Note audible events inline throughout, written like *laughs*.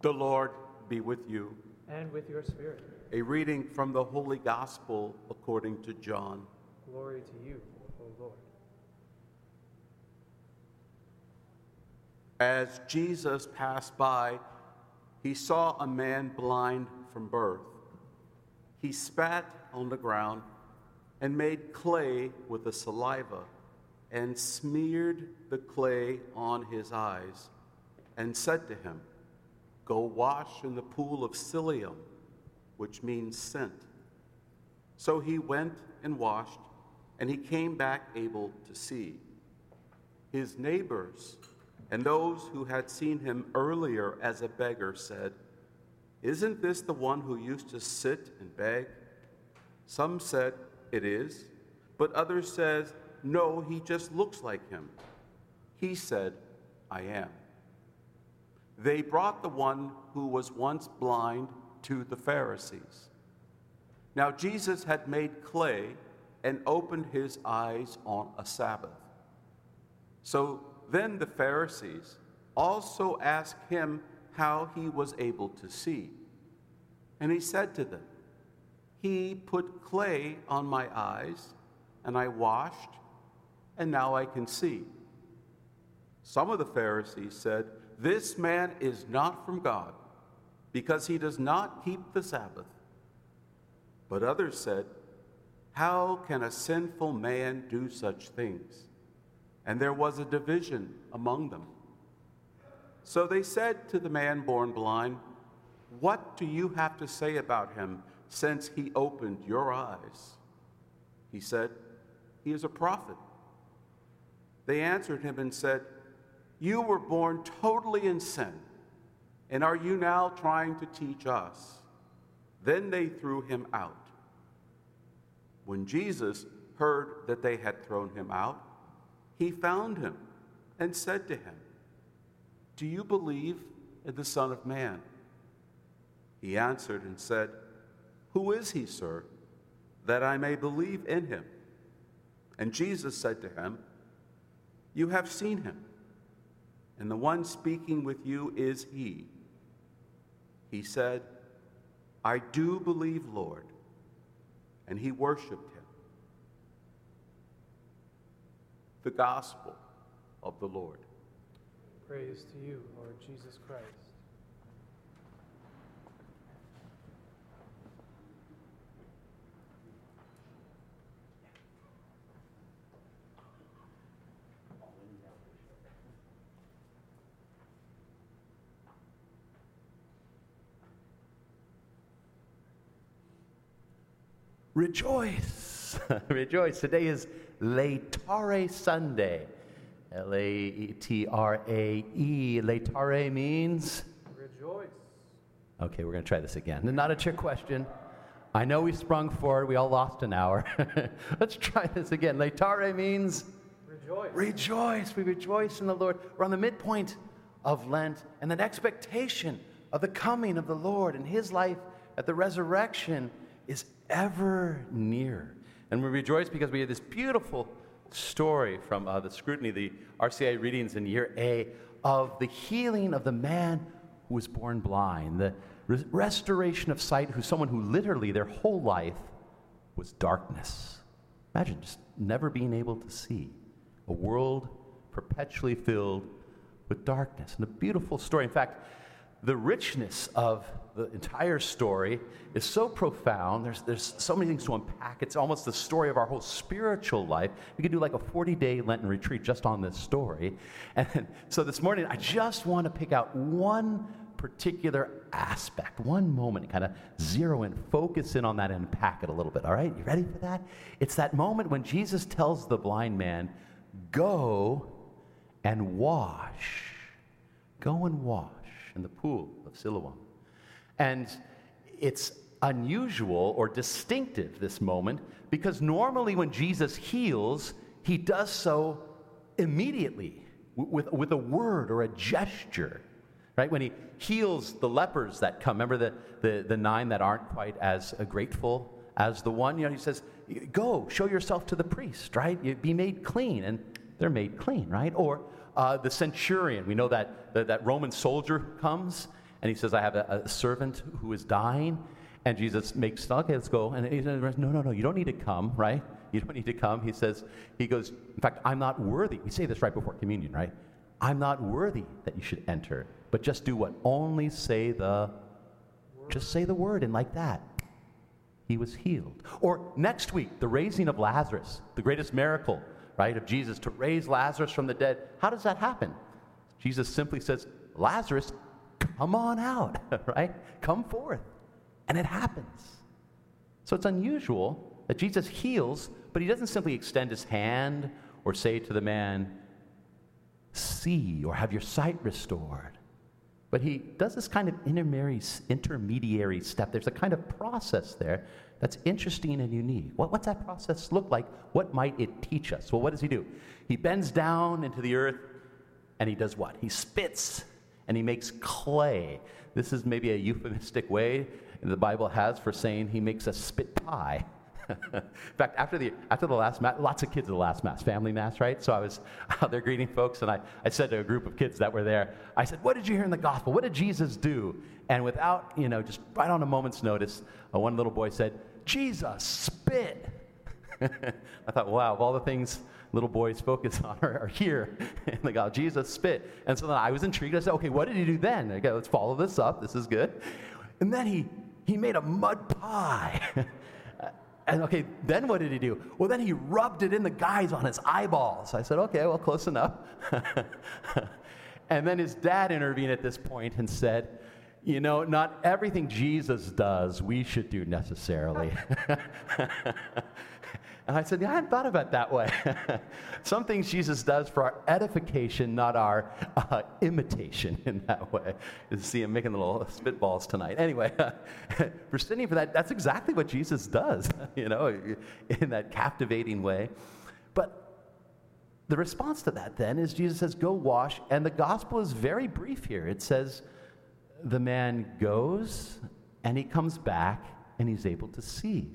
The Lord be with you. And with your spirit. A reading from the Holy Gospel according to John. Glory to you, O Lord. As Jesus passed by, he saw a man blind from birth. He spat on the ground and made clay with the saliva and smeared the clay on his eyes and said to him, Go wash in the pool of Siloam, which means sent. So he went and washed, and he came back able to see. His neighbors and those who had seen him earlier as a beggar said, Isn't this the one who used to sit and beg? Some said, It is. But others said, No, he just looks like him. He said, I am. They brought the one who was once blind to the Pharisees. Now Jesus had made clay and opened his eyes on a Sabbath. So then the Pharisees also asked him how he was able to see. And he said to them, He put clay on my eyes, and I washed, and now I can see. Some of the Pharisees said, This man is not from God, because he does not keep the Sabbath. But others said, How can a sinful man do such things? and there was a division among them. So they said to the man born blind, What do you have to say about him since he opened your eyes? He said, He is a prophet. They answered him and said, You were born totally in sin, and are you now trying to teach us? Then they threw him out. When Jesus heard that they had thrown him out, he found him and said to him, Do you believe in the Son of Man? He answered and said, Who is he, sir, that I may believe in him? And Jesus said to him, You have seen him, and the one speaking with you is he. He said, I do believe, Lord. And he worshiped him. the gospel of the Lord. Praise to you, Lord Jesus Christ. Rejoice! *laughs* Rejoice. Today is Laetare Sunday. L A T R A E. Laetare means? Rejoice. Okay, we're going to try this again. Not a trick question. I know we sprung forward. We all lost an hour. *laughs* Let's try this again. Laetare means? Rejoice. Rejoice. We rejoice in the Lord. We're on the midpoint of Lent and an expectation of the coming of the Lord and his life at the resurrection is ever near. And we rejoice because we have this beautiful story from uh, the scrutiny, the RCIA readings in year A, of the healing of the man who was born blind, the re- restoration of sight, who's someone who literally their whole life was darkness. Imagine just never being able to see. A world perpetually filled with darkness. And a beautiful story. In fact, the richness of the entire story is so profound. There's, there's so many things to unpack. It's almost the story of our whole spiritual life. We could do like a 40 day Lenten retreat just on this story. And *laughs* so this morning, I just want to pick out one particular aspect, one moment, kind of zero in, focus in on that, and unpack it a little bit. All right, you ready for that? It's that moment when Jesus tells the blind man, Go and wash. Go and wash in the pool of Siloam. And it's unusual or distinctive, this moment, because normally when Jesus heals, he does so immediately with, with a word or a gesture. Right? When he heals the lepers that come, remember the, the, the nine that aren't quite as uh, grateful as the one? You know, he says, Go, show yourself to the priest, right? You be made clean. And they're made clean, right? Or uh, the centurion, we know that, that, that Roman soldier comes And he says, I have a, a servant who is dying. And Jesus makes, okay, let's go. And he says, no, no, no, you don't need to come, right? *laughs* You don't need to come. He says, he goes, in fact, I'm not worthy. We say this right before communion, right? I'm not worthy that you should enter, but just do what? Only say the, just say the word, and like that, he was healed. Or next week, the raising of Lazarus, the greatest miracle, right, of Jesus to raise Lazarus from the dead. How does that happen? Jesus simply says, Lazarus, come on out, *laughs* right? Come forth. And it happens. So it's unusual that Jesus heals, but he doesn't simply extend his hand or say to the man, See or have your sight restored. But he does this kind of intermediary step. There's a kind of process there that's interesting and unique. What, what's that process look like? What might it teach us? Well, what does he do? He bends down into the earth and he does what? He spits and he makes clay. This is maybe a euphemistic way the Bible has for saying he makes a spit pie. In fact, after the, after the last mass, lots of kids at the last mass, family mass, right? So I was *laughs* out there greeting folks, and I, I said to a group of kids that were there, I said, What did you hear in the gospel? What did Jesus do? And without, you know, just right on a moment's notice, uh, one little boy said, Jesus spit. *laughs* I thought, wow, of all the things little boys focus *laughs* on are, are here in the God, Jesus spit. And so then I was intrigued. I said, okay, what did he do then? Okay, let's follow this up. This is good. And then he, he made a mud pie. And okay, then what did he do? Well, then he rubbed it in the guys on his eyeballs. I said, okay, well, close enough. *laughs* and then his dad intervened at this point and said, you know, not everything Jesus does we should do necessarily. *laughs* And I said, yeah, I hadn't thought about it that way. *laughs* Some things Jesus does for our edification, not our uh, imitation in that way. You see him making little spitballs tonight. Anyway, *laughs* we're sitting for that. That's exactly what Jesus does, *laughs* you know, in that captivating way. But the response to that then is Jesus says, go wash. And the gospel is very brief here. It says, the man goes and he comes back and he's able to see.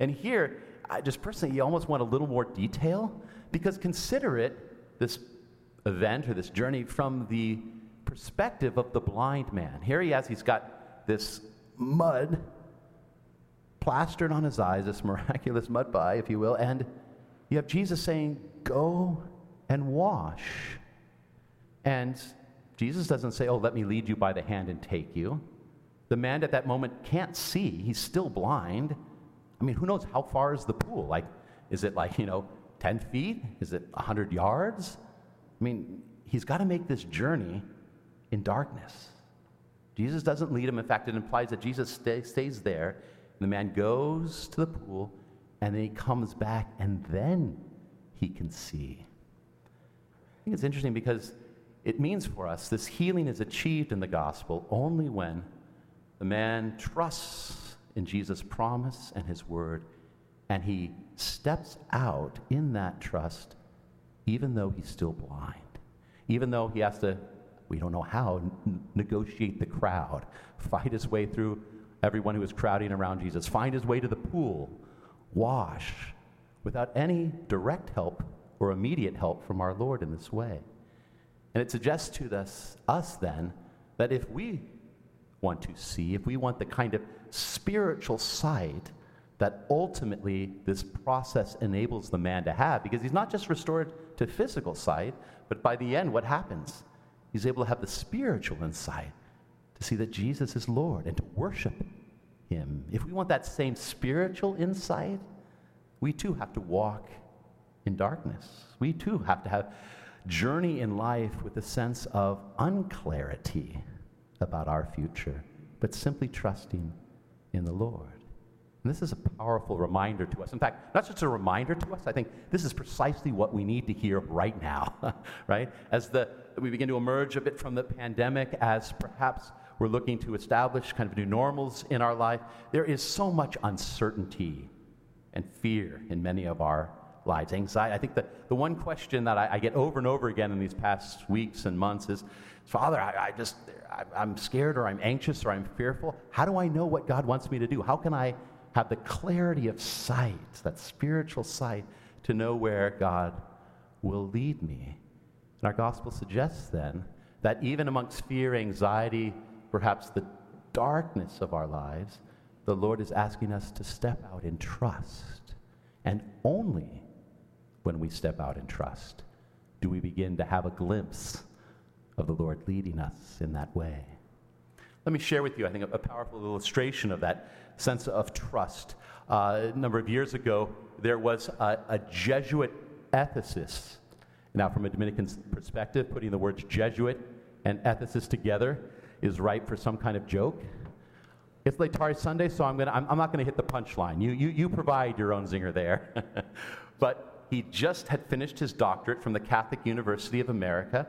And here, I just personally, you almost want a little more detail because consider it, this event or this journey, from the perspective of the blind man. Here he has, he's got this mud plastered on his eyes, this miraculous mud pie, if you will, and you have Jesus saying, Go and wash. And Jesus doesn't say, Oh, let me lead you by the hand and take you. The man at that moment can't see, he's still blind. I mean, who knows how far is the pool? Like, is it like, you know, 10 feet? Is it 100 yards? I mean, he's got to make this journey in darkness. Jesus doesn't lead him. In fact, it implies that Jesus stay, stays there. And the man goes to the pool, and then he comes back, and then he can see. I think it's interesting because it means for us this healing is achieved in the gospel only when the man trusts in Jesus' promise and his word, and he steps out in that trust, even though he's still blind, even though he has to, we don't know how, n- negotiate the crowd, fight his way through everyone who is crowding around Jesus, find his way to the pool, wash, without any direct help or immediate help from our Lord in this way. And it suggests to us, us then that if we want to see, if we want the kind of spiritual sight that ultimately this process enables the man to have, because he's not just restored to physical sight, but by the end, what happens? He's able to have the spiritual insight to see that Jesus is Lord and to worship him. If we want that same spiritual insight, we too have to walk in darkness. We too have to have journey in life with a sense of unclarity about our future, but simply trusting in the Lord. And this is a powerful reminder to us. In fact, not just a reminder to us, I think this is precisely what we need to hear right now, *laughs* right? As the, we begin to emerge a bit from the pandemic, as perhaps we're looking to establish kind of new normals in our life, there is so much uncertainty and fear in many of our lives. Anxiety. I think that the one question that I, I, get over and over again in these past weeks and months is, Father, I, I just, I, am scared or I'm anxious or I'm fearful. How do I know what God wants me to do? How can I have the clarity of sight, that spiritual sight, to know where God will lead me? And our gospel suggests then that even amongst fear, anxiety, perhaps the darkness of our lives, the Lord is asking us to step out in trust. And only when we step out in trust do we begin to have a glimpse of the Lord leading us in that way. Let me share with you, I think, a, powerful illustration of that sense of trust. Uh, a number of years ago, there was a, a Jesuit ethicist. Now, from a Dominican perspective, putting the words Jesuit and ethicist together is ripe for some kind of joke. It's Laetare Sunday, so I'm, gonna, I'm, I'm not going to hit the punchline. You, you, you provide your own zinger there. *laughs* but he just had finished his doctorate from the Catholic University of America,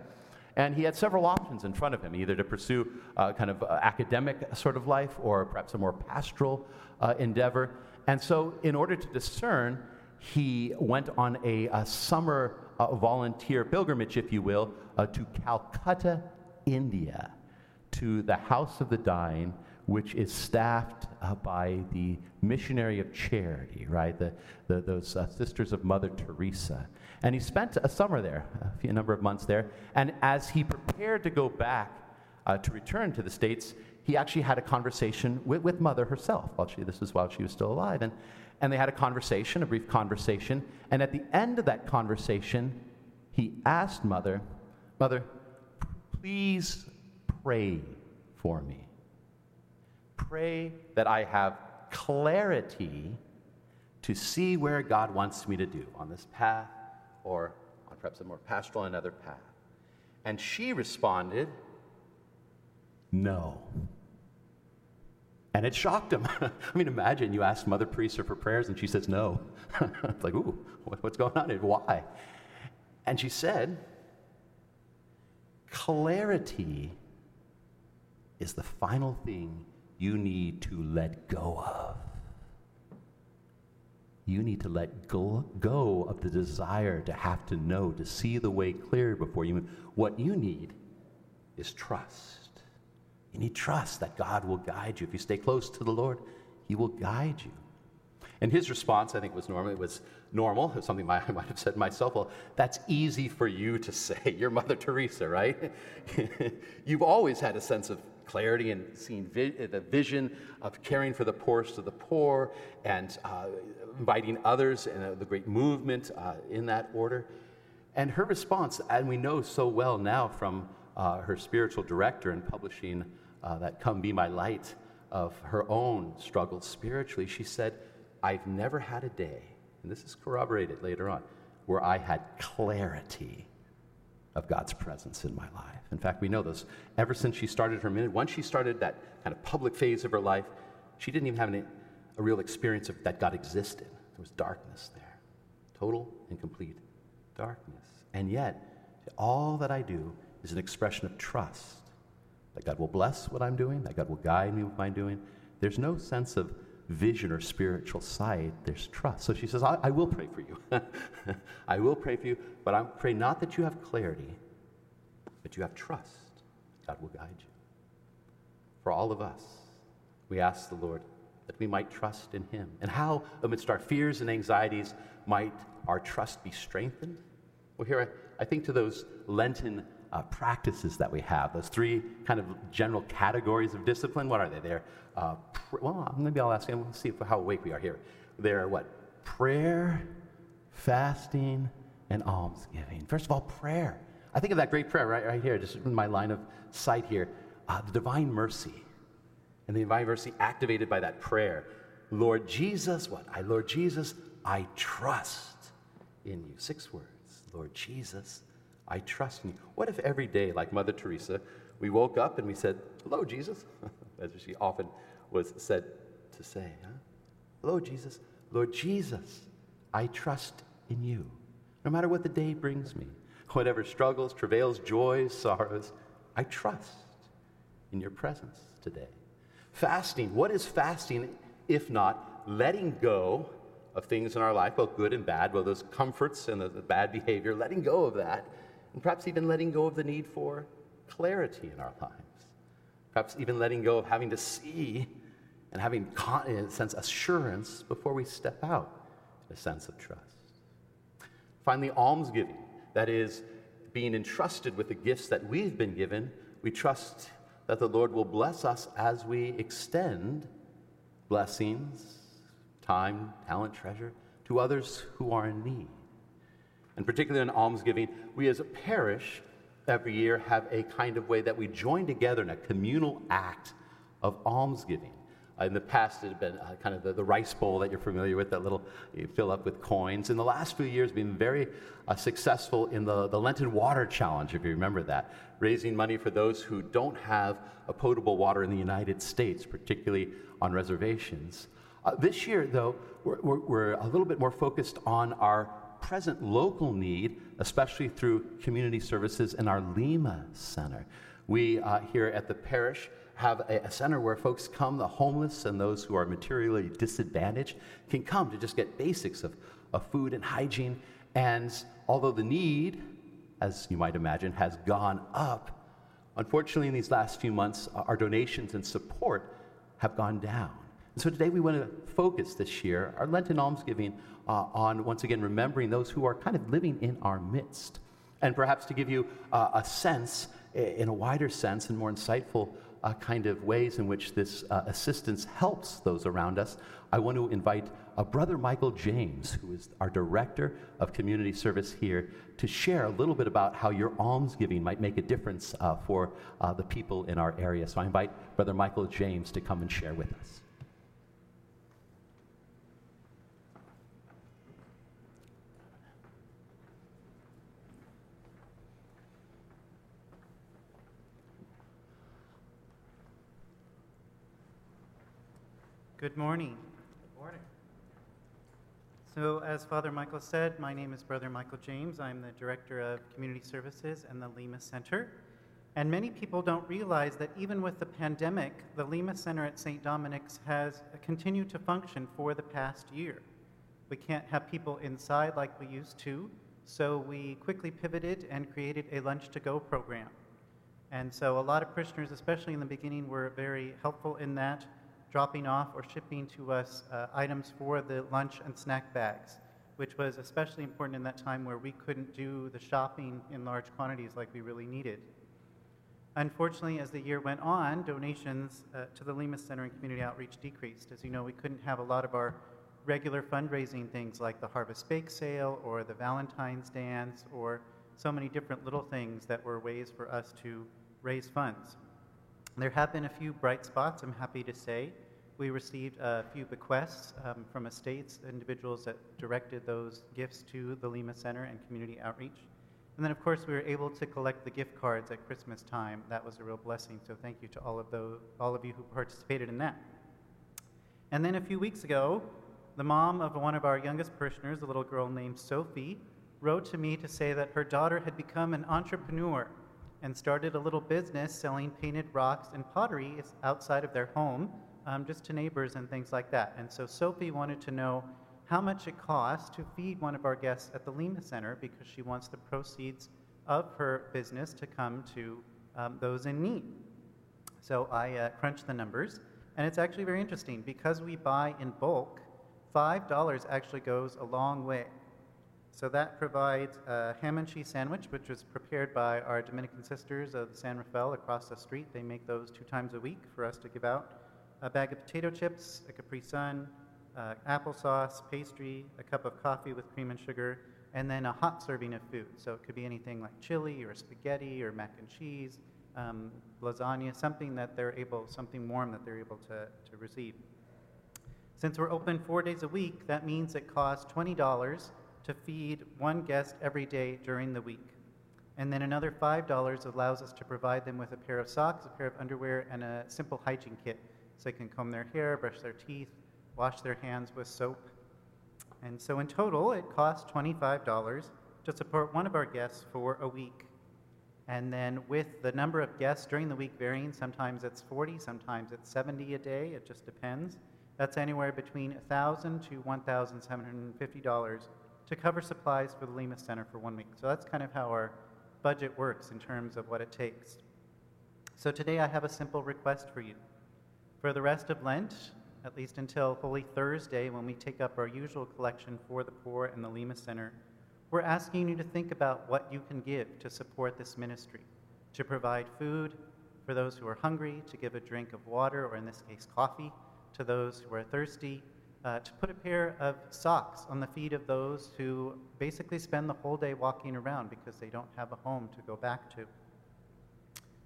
and he had several options in front of him either to pursue uh, kind of uh, academic sort of life or perhaps a more pastoral uh, endeavor. And so, in order to discern, he went on a, a summer uh, volunteer pilgrimage, if you will, to Calcutta, India, to the House of the Dying, which is staffed uh, by the Missionary of Charity, right? The, the, those uh, Sisters of Mother Teresa. And he spent a summer there, a, few, number of months there. And as he prepared to go back uh, to return to the States, he actually had a conversation with, with Mother herself. While she, this is while she was still alive. And, and they had a conversation, a brief conversation. And at the end of that conversation, he asked Mother, Mother, please pray for me. Pray that I have clarity to see where God wants me to do on this path or on perhaps a more pastoral another path. And she responded, No. And it shocked him. *laughs* I mean, imagine you ask Mother Teresa for prayers and she says no. *laughs* it's like, ooh, what's going on? Here? Why? And she said, clarity is the final thing you need to let go of. You need to let go, go of the desire to have to know, to see the way clear before you. What you need is trust. You need trust that God will guide you. If you stay close to the Lord, He will guide you. And his response, I think, was normal. It was normal. Something *laughs* I might have said myself. Well, that's easy for you to say. *laughs* You're Mother Teresa, right? *laughs* You've always had a sense of clarity and seeing vi- the vision of caring for the poorest of the poor and uh, inviting others in uh, the great movement uh, in that order. And her response, and we know so well now from uh, her spiritual director in publishing uh, that Come Be My Light of her own struggles spiritually, she said, I've never had a day, and this is corroborated later on, where I had clarity of God's presence in my life. In fact, we know this. Ever since she started her ministry, once she started that kind of public phase of her life, she didn't even have any, a real experience of that God existed. There was darkness there, total and complete darkness. And yet, all that I do is an expression of trust that God will bless what I'm doing, that God will guide me with my doing. There's no sense of vision or spiritual sight, there's trust. So she says, I, I will pray for you. *laughs* I will pray for you, but I pray not that you have clarity, but you have trust. God will guide you. For all of us, we ask the Lord that we might trust in Him. And how, amidst our fears and anxieties, might our trust be strengthened? Well, here I, I think to those Lenten uh, practices that we have, those three kind of general categories of discipline. What are they? They're, uh, well, maybe I'll ask you, we'll see how awake we are here. They're what? Prayer, fasting, and almsgiving. First of all, prayer. I think of that great prayer right, right here, just in my line of sight here. Uh, the divine mercy. And the divine mercy activated by that prayer. Lord Jesus, what? I, Lord Jesus, I trust in you. Six words. Lord Jesus, I trust in you. What if every day, like Mother Teresa, we woke up and we said, Hello, Jesus, *laughs* as she often was said to say, huh? Hello, Jesus. Lord Jesus, I trust in you. No matter what the day brings me, whatever struggles, travails, joys, sorrows, I trust in your presence today. Fasting, what is fasting if not letting go of things in our life, both good and bad, both those comforts and the, the bad behavior, letting go of that and perhaps even letting go of the need for clarity in our lives. Perhaps even letting go of having to see and having a sense assurance before we step out, a sense of trust. Finally, almsgiving, that is, being entrusted with the gifts that we've been given, we trust that the Lord will bless us as we extend blessings, time, talent, treasure to others who are in need. And particularly in almsgiving, we as a parish every year have a kind of way that we join together in a communal act of almsgiving. Uh, in the past, it had been uh, kind of the, the, rice bowl that you're familiar with, that little you fill up with coins. In the last few years, been very uh, successful in the, the Lenten Water Challenge, if you remember that, raising money for those who don't have a potable water in the United States, particularly on reservations. Uh, this year, though, we're, we're, a little bit more focused on our present local need, especially through community services in our Lima Center. We uh, here at the parish have a, a, center where folks come, the homeless and those who are materially disadvantaged, can come to just get basics of, of food and hygiene. And although the need, as you might imagine, has gone up, unfortunately, in these last few months, our donations and support have gone down. And so today we want to focus this year, our Lenten almsgiving, uh, on once again remembering those who are kind of living in our midst. And perhaps to give you uh, a sense, in a wider sense and more insightful uh, kind of ways in which this uh, assistance helps those around us, I want to invite uh, Brother Michael James, who is our Director of Community Service here, to share a little bit about how your almsgiving might make a difference uh, for uh, the people in our area. So I invite Brother Michael James to come and share with us. Good morning. Good morning. So, as Father Michael said, my name is Brother Michael James. I'm the Director of Community Services and the Lima Center. And many people don't realize that even with the pandemic, the Lima Center at St. Dominic's has continued to function for the past year. We can't have people inside like we used to, so we quickly pivoted and created a lunch to go program. And so a lot of parishioners, especially in the beginning, were very helpful in that dropping off or shipping to us uh, items for the lunch and snack bags, which was especially important in that time where we couldn't do the shopping in large quantities like we really needed. Unfortunately, as the year went on, donations uh, to the Lima Center and Community Outreach decreased. As you know, we couldn't have a lot of our regular fundraising things like the Harvest Bake Sale or the Valentine's Dance or so many different little things that were ways for us to raise funds. There have been a few bright spots, I'm happy to say. We received a few bequests um, from estates, individuals that directed those gifts to the Lima Center and Community Outreach. And then, of course, we were able to collect the gift cards at Christmas time. That was a real blessing, so thank you to all of, those, all of you who participated in that. And then a few weeks ago, the mom of one of our youngest parishioners, a little girl named Sophie, wrote to me to say that her daughter had become an entrepreneur and started a little business selling painted rocks and pottery outside of their home, um, just to neighbors and things like that. And so Sophie wanted to know how much it costs to feed one of our guests at the Lima Center because she wants the proceeds of her business to come to um, those in need. So I uh, crunched the numbers, and it's actually very interesting because we buy in bulk. $5 actually goes a long way. So that provides a ham and cheese sandwich, which was prepared by our Dominican sisters of San Rafael across the street. They make those two times a week for us to give out. A bag of potato chips, a Capri Sun, uh, applesauce, pastry, a cup of coffee with cream and sugar, and then a hot serving of food. So it could be anything like chili or spaghetti or mac and cheese, um, lasagna, something that they're able, something warm that they're able to, to receive. Since we're open four days a week, that means it costs $20 to feed one guest every day during the week. And then another $5 allows us to provide them with a pair of socks, a pair of underwear, and a simple hygiene kit so they can comb their hair, brush their teeth, wash their hands with soap. And so in total, it costs $25 to support one of our guests for a week. And then with the number of guests during the week varying, sometimes it's 40, sometimes it's 70 a day, it just depends. That's anywhere between 1,000 to $1,750 to cover supplies for the Lima Center for one week. So that's kind of how our budget works in terms of what it takes. So today I have a simple request for you. For the rest of Lent, at least until Holy Thursday, when we take up our usual collection for the poor and the Lima Center, we're asking you to think about what you can give to support this ministry, to provide food for those who are hungry, to give a drink of water, or in this case, coffee, to those who are thirsty, uh, to put a pair of socks on the feet of those who basically spend the whole day walking around because they don't have a home to go back to.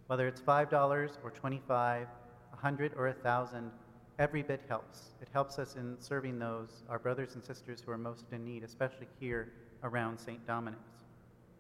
Whether it's $5 or 25, 100 or 1,000, every bit helps. It helps us in serving those, our brothers and sisters who are most in need, especially here around St. Dominic's.